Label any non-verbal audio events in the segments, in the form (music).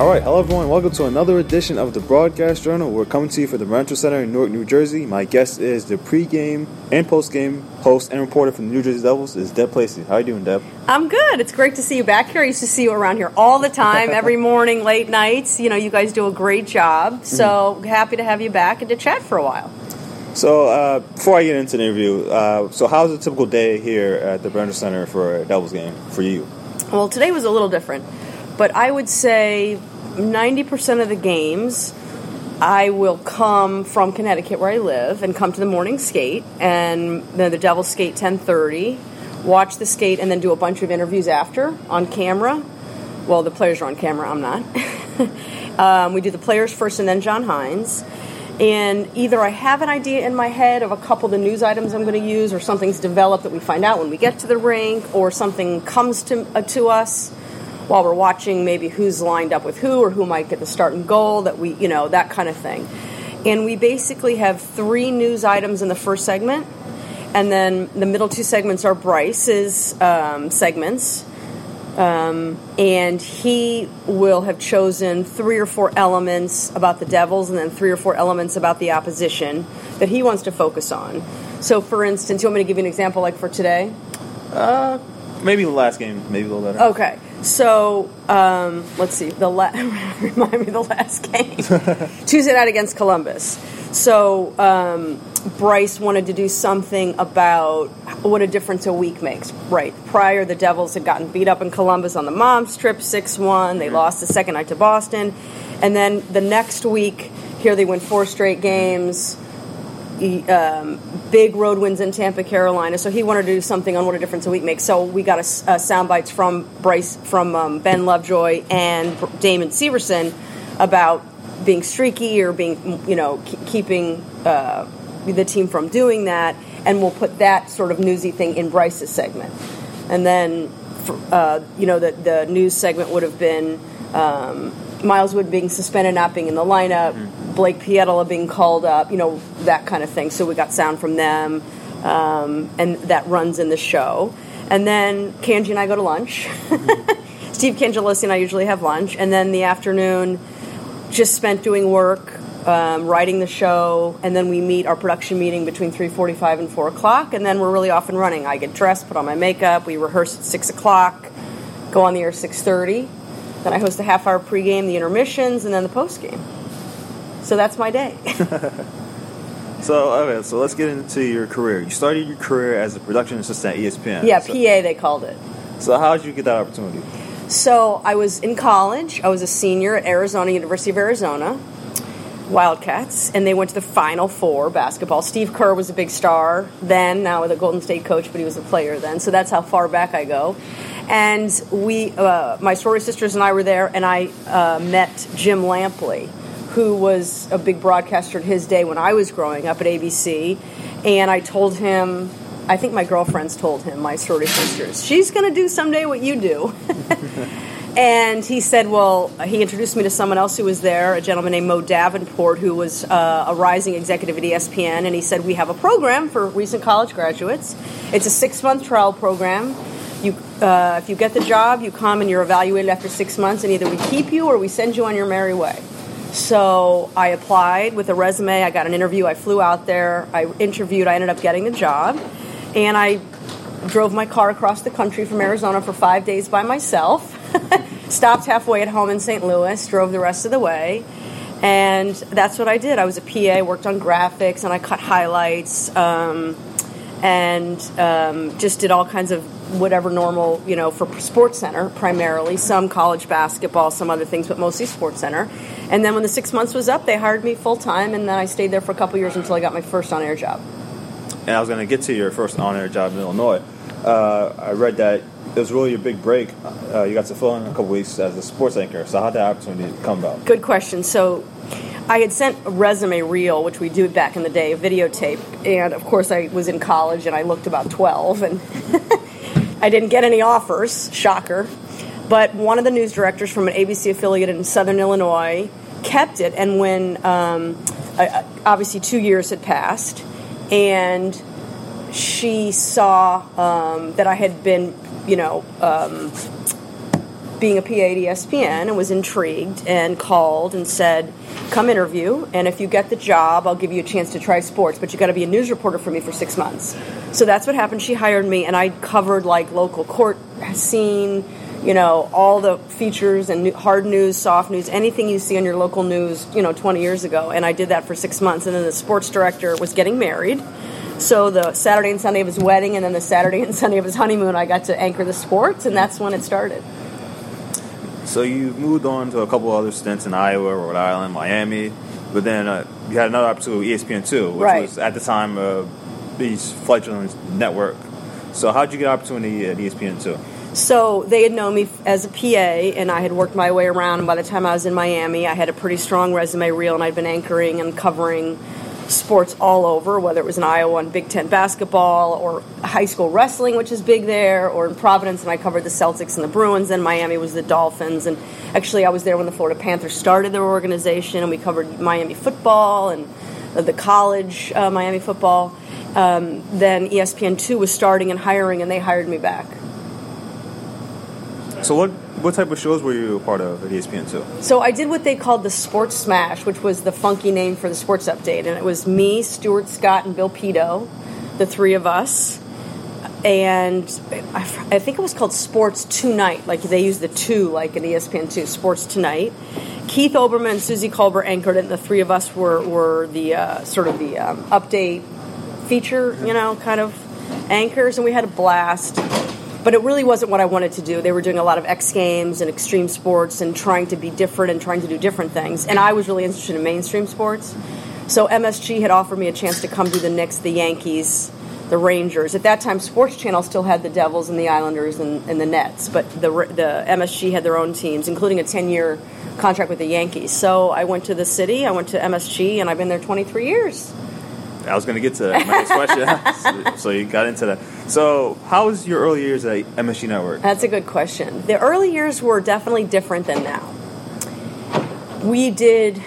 All right, hello everyone. Welcome to another edition of the Broadcast Journal. We're coming to you from the Rancho Center in Newark, New Jersey. My guest is the pregame and postgame host and reporter from the New Jersey Devils, is Deb Placey. How you doing, Deb? I'm good. It's great to see you back here. I used to see you around here all the time, every (laughs) morning, late nights. You know, you guys do a great job. So Mm-hmm. happy to have you back and to chat for a while. So, uh, before I get into the interview, uh, so how's a typical day here at the Rancho Center for a Devils game for you? Well, today was a little different, but I would say 90% of the games I will come from Connecticut where I live and come to the morning skate and then the Devils skate 10:30, watch the skate and then do a bunch of interviews after on camera. Well, the players are on camera, I'm not. (laughs) um, we do the players first and then John Hynes. And either I have an idea in my head of a couple of the news items I'm going to use, or something's developed that we find out when we get to the rink, or something comes to, uh, to us while we're watching maybe who's lined up with who or who might get the start and goal that we you know that kind of thing. And we basically have three news items in the first segment and then the middle two segments are bryce's um, segments. Um, and he will have chosen three or four elements about the devils and then three or four elements about the opposition that he wants to focus on. So for instance you want me to give you an example like for today? Uh, Maybe the last game, maybe a little better. Okay, so um, let's see. The la- (laughs) remind me the last game (laughs) Tuesday night against Columbus. So um, Bryce wanted to do something about what a difference a week makes. Right prior, the Devils had gotten beat up in Columbus on the mom's trip, six one. They lost the second night to Boston, and then the next week here they win four straight games um, big road wins in Tampa, Carolina. So he wanted to do something on what a difference a week makes. So we got a, a sound bites from Bryce, from um, Ben Lovejoy and Damon Severson about being streaky or being, you know, k- keeping uh, the team from doing that. And we'll put that sort of newsy thing in Bryce's segment. And then, for, uh, you know, the, the news segment would have been um, Miles Wood being suspended, not being in the lineup, Blake Pietila being called up, you know, that kind of thing. So we got sound from them, um, and that runs in the show. And then Kanji and I go to lunch. (laughs) Steve Cangelosi and I usually have lunch, and then the afternoon just spent doing work, um, writing the show, and then we meet our production meeting between 3.45 and 4 o'clock, and then we're really off and running. I get dressed, put on my makeup, we rehearse at 6 o'clock, go on the air at 6.30, then I host a half hour pregame, the intermissions, and then the postgame. So that's my day. (laughs) So, okay, so let's get into your career. You started your career as a production assistant at ESPN. yeah, so, PA they called it. So, how did you get that opportunity? So I was in college. I was a senior at Arizona, University of Arizona, Wildcats, and they went to the Final Four basketball. Steve Kerr was a big star then, now with a Golden State coach, but he was a player then. So that's how far back I go. And we, uh, my sorority sisters and I were there, and I uh, met Jim Lampley, who was a big broadcaster in his day when I was growing up at ABC. And I told him, I think my girlfriends told him, my sorority sisters, she's going to do someday what you do. (laughs) And he said, well, he introduced me to someone else who was there, a gentleman named Mo Davenport, who was uh, a rising executive at ESPN. And he said, we have a program for recent college graduates. It's a six month trial program. You, uh, if you get the job, you come and you're evaluated after six months, and either we keep you or we send you on your merry way. So I applied with a resume. I got an interview. I flew out there. I interviewed. I ended up getting the job. And I drove my car across the country from Arizona for five days by myself. (laughs) Stopped halfway at home in St. Louis, drove the rest of the way. And that's what I did. I was a PA, worked on graphics, and I cut highlights, um, and um, just did all kinds of whatever normal, you know, for SportsCenter primarily, some college basketball, some other things, but mostly SportsCenter. And then when the six months was up, they hired me full time, and then I stayed there for a couple years until I got my first on air job. And I was going to get to your first on-air job in Illinois. Uh, I read that it was really your big break. Uh, you got to fill in a couple weeks as a sports anchor. So how did that opportunity come about? Good question. So I had sent a resume reel, which we do back in the day, a videotape, and of course I was in college and I looked about 12 and (laughs) I didn't get any offers, shocker. But one of the news directors from an ABC affiliate in Southern Illinois kept it, and when um, obviously two years had passed, and she saw um, that I had been, you know, um, being a PA at ESPN and was intrigued and called and said, "Come interview, and if you get the job, I'll give you a chance to try sports, but you got to be a news reporter for me for six months." So that's what happened. She hired me, and I covered like local court scene, you know, all the features and hard news, soft news, anything you see on your local news, you know, 20 years ago. And I did that for six months, and then the sports director was getting married. So the Saturday and Sunday of his wedding, and then the Saturday and (laughs) Sunday of his honeymoon, I got to anchor the sports, and that's when it started. So you moved on to a couple other stints in Iowa, Rhode Island, Miami, but then uh, you had another opportunity with ESPN two, which right. was at the time uh, the fledgling network. So how did you get opportunity at ESPN two? So they had known me as a PA, and I had worked my way around. And by the time I was in Miami, I had a pretty strong resume reel, and I'd been anchoring and covering sports all over, whether it was in Iowa on Big Ten basketball or high school wrestling, which is big there, or in Providence, and I covered the Celtics and the Bruins, and Miami was the Dolphins. And actually, I was there when the Florida Panthers started their organization, and we covered Miami football and the college uh, Miami football. Um, then ESPN2 was starting and hiring, and they hired me back. So what what type of shows were you a part of at ESPN two? So I did what they called the Sports Smash, which was the funky name for the sports update, and it was me, Stuart Scott, and Bill Pidto, the three of us. And I, I think it was called Sports Tonight, like they used the two, like in ESPN two, Sports Tonight. Keith Olbermann and Suzy Kolber anchored it, and the three of us were were the uh, sort of the um, update feature, you know, kind of anchors, and we had a blast but it really wasn't what I wanted to do. They were doing a lot of X Games and extreme sports and trying to be different and trying to do different things. And I was really interested in mainstream sports. So MSG had offered me a chance to come do the Knicks, the Yankees, the Rangers. At that time, Sports Channel still had the Devils and the Islanders and, and the Nets, but the, the MSG had their own teams, including a 10 year contract with the Yankees. So I went to the city, I went to MSG, and I've been there 23 years. I was going to get to my next question. (laughs) so you got into that. So, how was your early years at MSG Network? That's a good question. The early years were definitely different than now. We did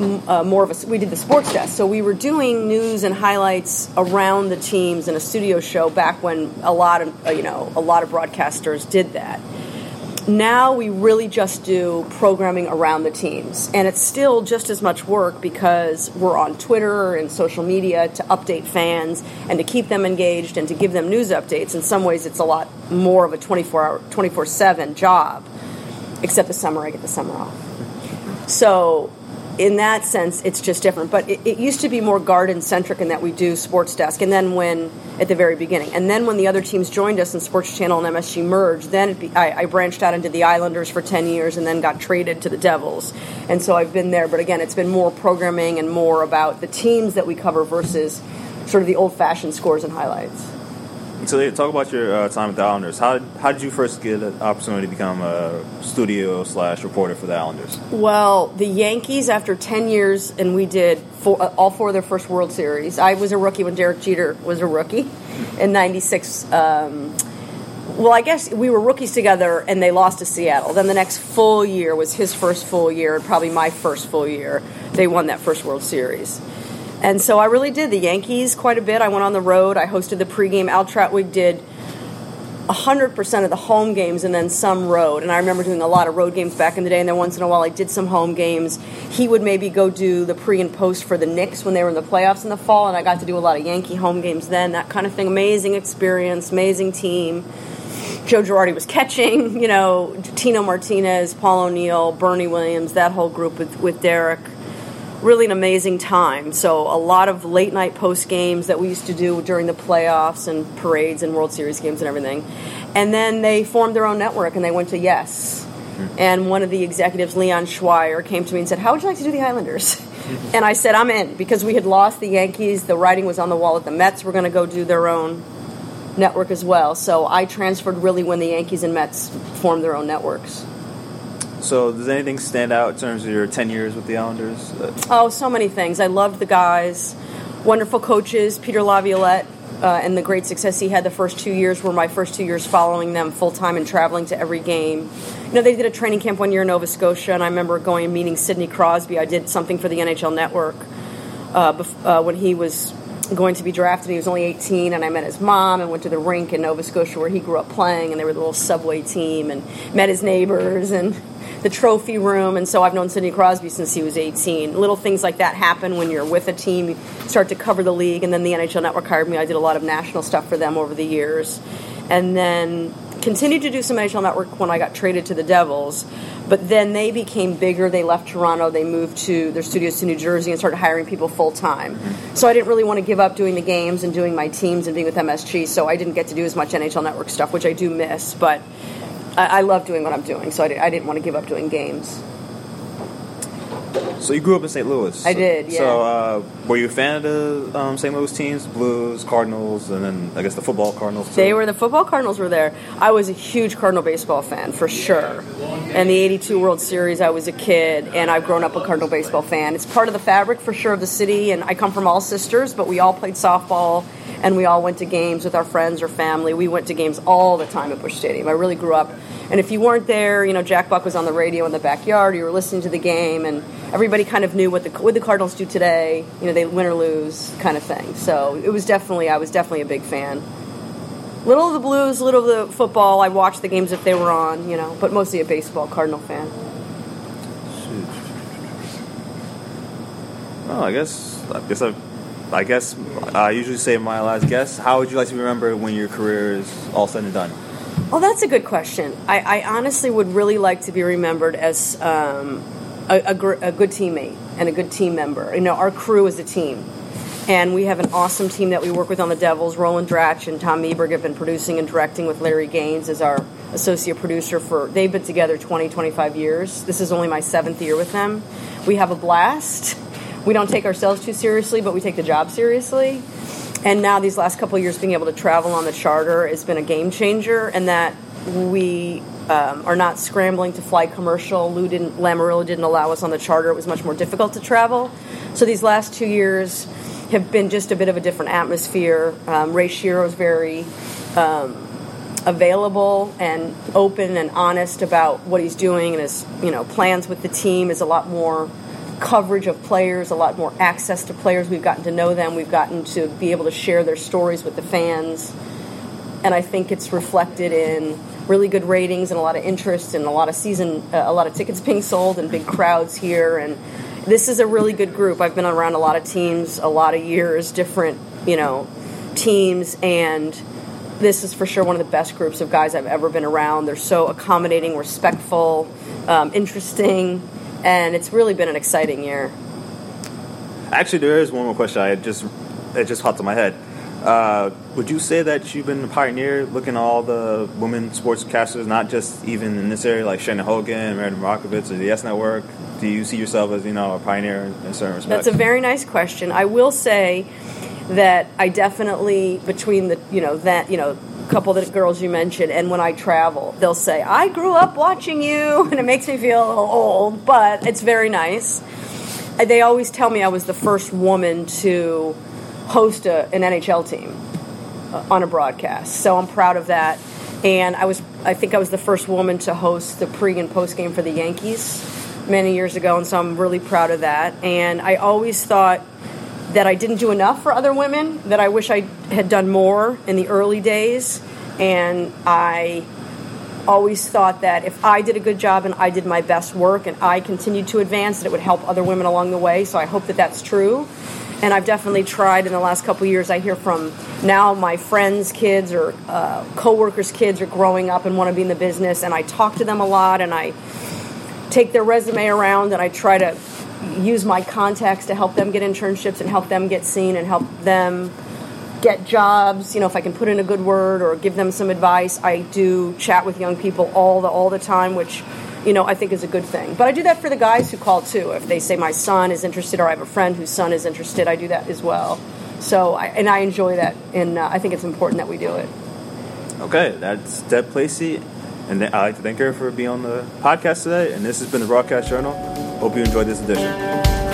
uh, more of a we did the sports desk, so we were doing news and highlights around the teams in a studio show back when a lot of uh, you know a lot of broadcasters did that now we really just do programming around the teams. And it's still just as much work because we're on Twitter and social media to update fans and to keep them engaged and to give them news updates. In some ways, it's a lot more of a 24 hour, 24 7 job, except the summer, I get the summer off. So in that sense, it's just different. But it, it used to be more garden centric in that we do sports desk, and then when at the very beginning, and then when the other teams joined us and Sports Channel and MSG merged, then be, I, I, branched out into the Islanders for ten years, and then got traded to the Devils, and so I've been there. But again, it's been more programming and more about the teams that we cover versus sort of the old fashioned scores and highlights. So talk about your uh, time with the Islanders. How how did you first get an opportunity to become a studio slash reporter for the Islanders? Well, the Yankees after ten years, and we did four, uh, all four of their first World Series. I was a rookie when Derek Jeter was a rookie in '96. Um, well, I guess we were rookies together, and they lost to Seattle. Then the next full year was his first full year, and probably my first full year. They won that first World Series. And so I really did the Yankees quite a bit. I went on the road. I hosted the pregame. Al Trautwig did 100% of the home games and then some road. And I remember doing a lot of road games back in the day, and then once in a while I did some home games. He would maybe go do the pre and post for the Knicks when they were in the playoffs in the fall, and I got to do a lot of Yankee home games then, that kind of thing. Amazing experience, amazing team. Joe Girardi was catching, (laughs) you know, Tino Martinez, Paul O'Neill, Bernie Williams, that whole group with, with Derek really an amazing time. So a lot of late night post games that we used to do during the playoffs and parades and World Series games and everything. And then they formed their own network and they went to Yes. Mm-hmm. And one of the executives, Leon Schweier, came to me and said, "How would you like to do the Islanders?" (laughs) And I said, "I'm in because we had lost the Yankees. The writing was on the wall that the Mets were going to go do their own network as well. So I transferred really when the Yankees and Mets formed their own networks." So, does anything stand out in terms of your 10 years with the Islanders? Oh, so many things. I loved the guys, wonderful coaches, Peter Laviolette, uh, and the great success he had the first two years were my first two years following them full time and traveling to every game. You know, they did a training camp one year in Nova Scotia, and I remember going and meeting Sidney Crosby. I did something for the NHL Network uh, bef- uh, when he was going to be drafted. He was only 18, and I met his mom and went to the rink in Nova Scotia where he grew up playing, and they were the little subway team, and met his neighbors and the trophy room. And so I've known Sidney Crosby since he was 18. Little things like that happen when you're with a team. You start to cover the league, and then the NHL Network hired me. I did a lot of national stuff for them over the years, and then continued to do some NHL Network when I got traded to the Devils. But then they became bigger. They left Toronto. They moved to their studios to New Jersey and started hiring people full time. So I didn't really want to give up doing the games and doing my teams and being with MSG. So I didn't get to do as much NHL Network stuff, which I do miss. But I, I love doing what I'm doing. So I, did, I didn't want to give up doing games. So you grew up in St. Louis. I did, yeah. So uh, were you a fan of the um, St. Louis teams, Blues, Cardinals, and then I guess the football Cardinals? Too? They were the football Cardinals were there. I was a huge Cardinal baseball fan for sure. And the '82 World Series, I was a kid, and I've grown up a Cardinal baseball fan. It's part of the fabric for sure of the city. And I come from all sisters, but we all played softball, and we all went to games with our friends or family. We went to games all the time at Busch Stadium. I really grew up. And if you weren't there, you know, Jack Buck was on the radio in the backyard. You were listening to the game, and everybody kind of knew what the what the Cardinals do today. You know, they win or lose, kind of thing. So it was definitely, I was definitely a big fan. Little of the Blues, little of the football. I watched the games if they were on, you know, but mostly a baseball Cardinal fan. Oh, I guess I guess I, I guess I usually say my last guess. How would you like to be remembered when your career is all said and done? Oh, that's a good question. I, I honestly would really like to be remembered as um, a, a, gr- a good teammate and a good team member. You know, our crew is a team. And we have an awesome team that we work with on the Devils. Roland Dratch and Tom Meberg have been producing and directing with Larry Gaines as our associate producer for, they've been together 20, 25 years. This is only my seventh year with them. We have a blast. We don't take ourselves too seriously, but we take the job seriously. And now, these last couple years, being able to travel on the charter has been a game changer, and that we um, are not scrambling to fly commercial. Lou didn't, Lamoriello didn't allow us on the charter. It was much more difficult to travel. So these last two years have been just a bit of a different atmosphere. Um, Ray Shero is very um, available and open and honest about what he's doing and his you know plans with the team is a lot more coverage of players, a lot more access to players. We've gotten to know them. We've gotten to be able to share their stories with the fans. And I think it's reflected in really good ratings and a lot of interest and a lot of season, uh, a lot of tickets being sold and big crowds here. And this is a really good group. I've been around a lot of teams, a lot of years, different, you know, teams, and this is for sure one of the best groups of guys I've ever been around. They're so accommodating, respectful, um, interesting, and it's really been an exciting year. Actually, there is one more question. I just it just popped in my head. Uh, would you say that you've been a pioneer looking at all the women sportscasters, not just even in this area, like Shannon Hogan, Meredith Marakovits, or the YES Network? Do you see yourself as you know a pioneer in, in certain respects? That's a very nice question. I will say that I definitely between the you know that you know couple of the girls you mentioned and when I travel they'll say I grew up watching you (laughs) and it makes me feel a little old but it's very nice. They always tell me I was the first woman to host a, an NHL team uh, on a broadcast. So I'm proud of that. And I was I think I was the first woman to host the pre and post game for the Yankees many years ago and so I'm really proud of that. And I always thought that I didn't do enough for other women, that I wish I had done more in the early days. And I always thought that if I did a good job and I did my best work and I continued to advance, that it would help other women along the way. So I hope that that's true. And I've definitely tried in the last couple years. I hear from now my friends' kids or uh, coworkers' kids are growing up and want to be in the business, and I talk to them a lot and I take their resume around and I try to use my contacts to help them get internships and help them get seen and help them get jobs. You know, if I can put in a good word or give them some advice, I do chat with young people all the all the time, which you know I think is a good thing. But I do that for the guys who call too. If they say my son is interested or I have a friend whose son is interested, I do that as well. So I, and I enjoy that, and uh, I think it's important that we do it. Okay, that's Deb Placey, and I'd like to thank her for being on the podcast today. And this has been the Broadcast Journal. Hope you enjoyed this edition.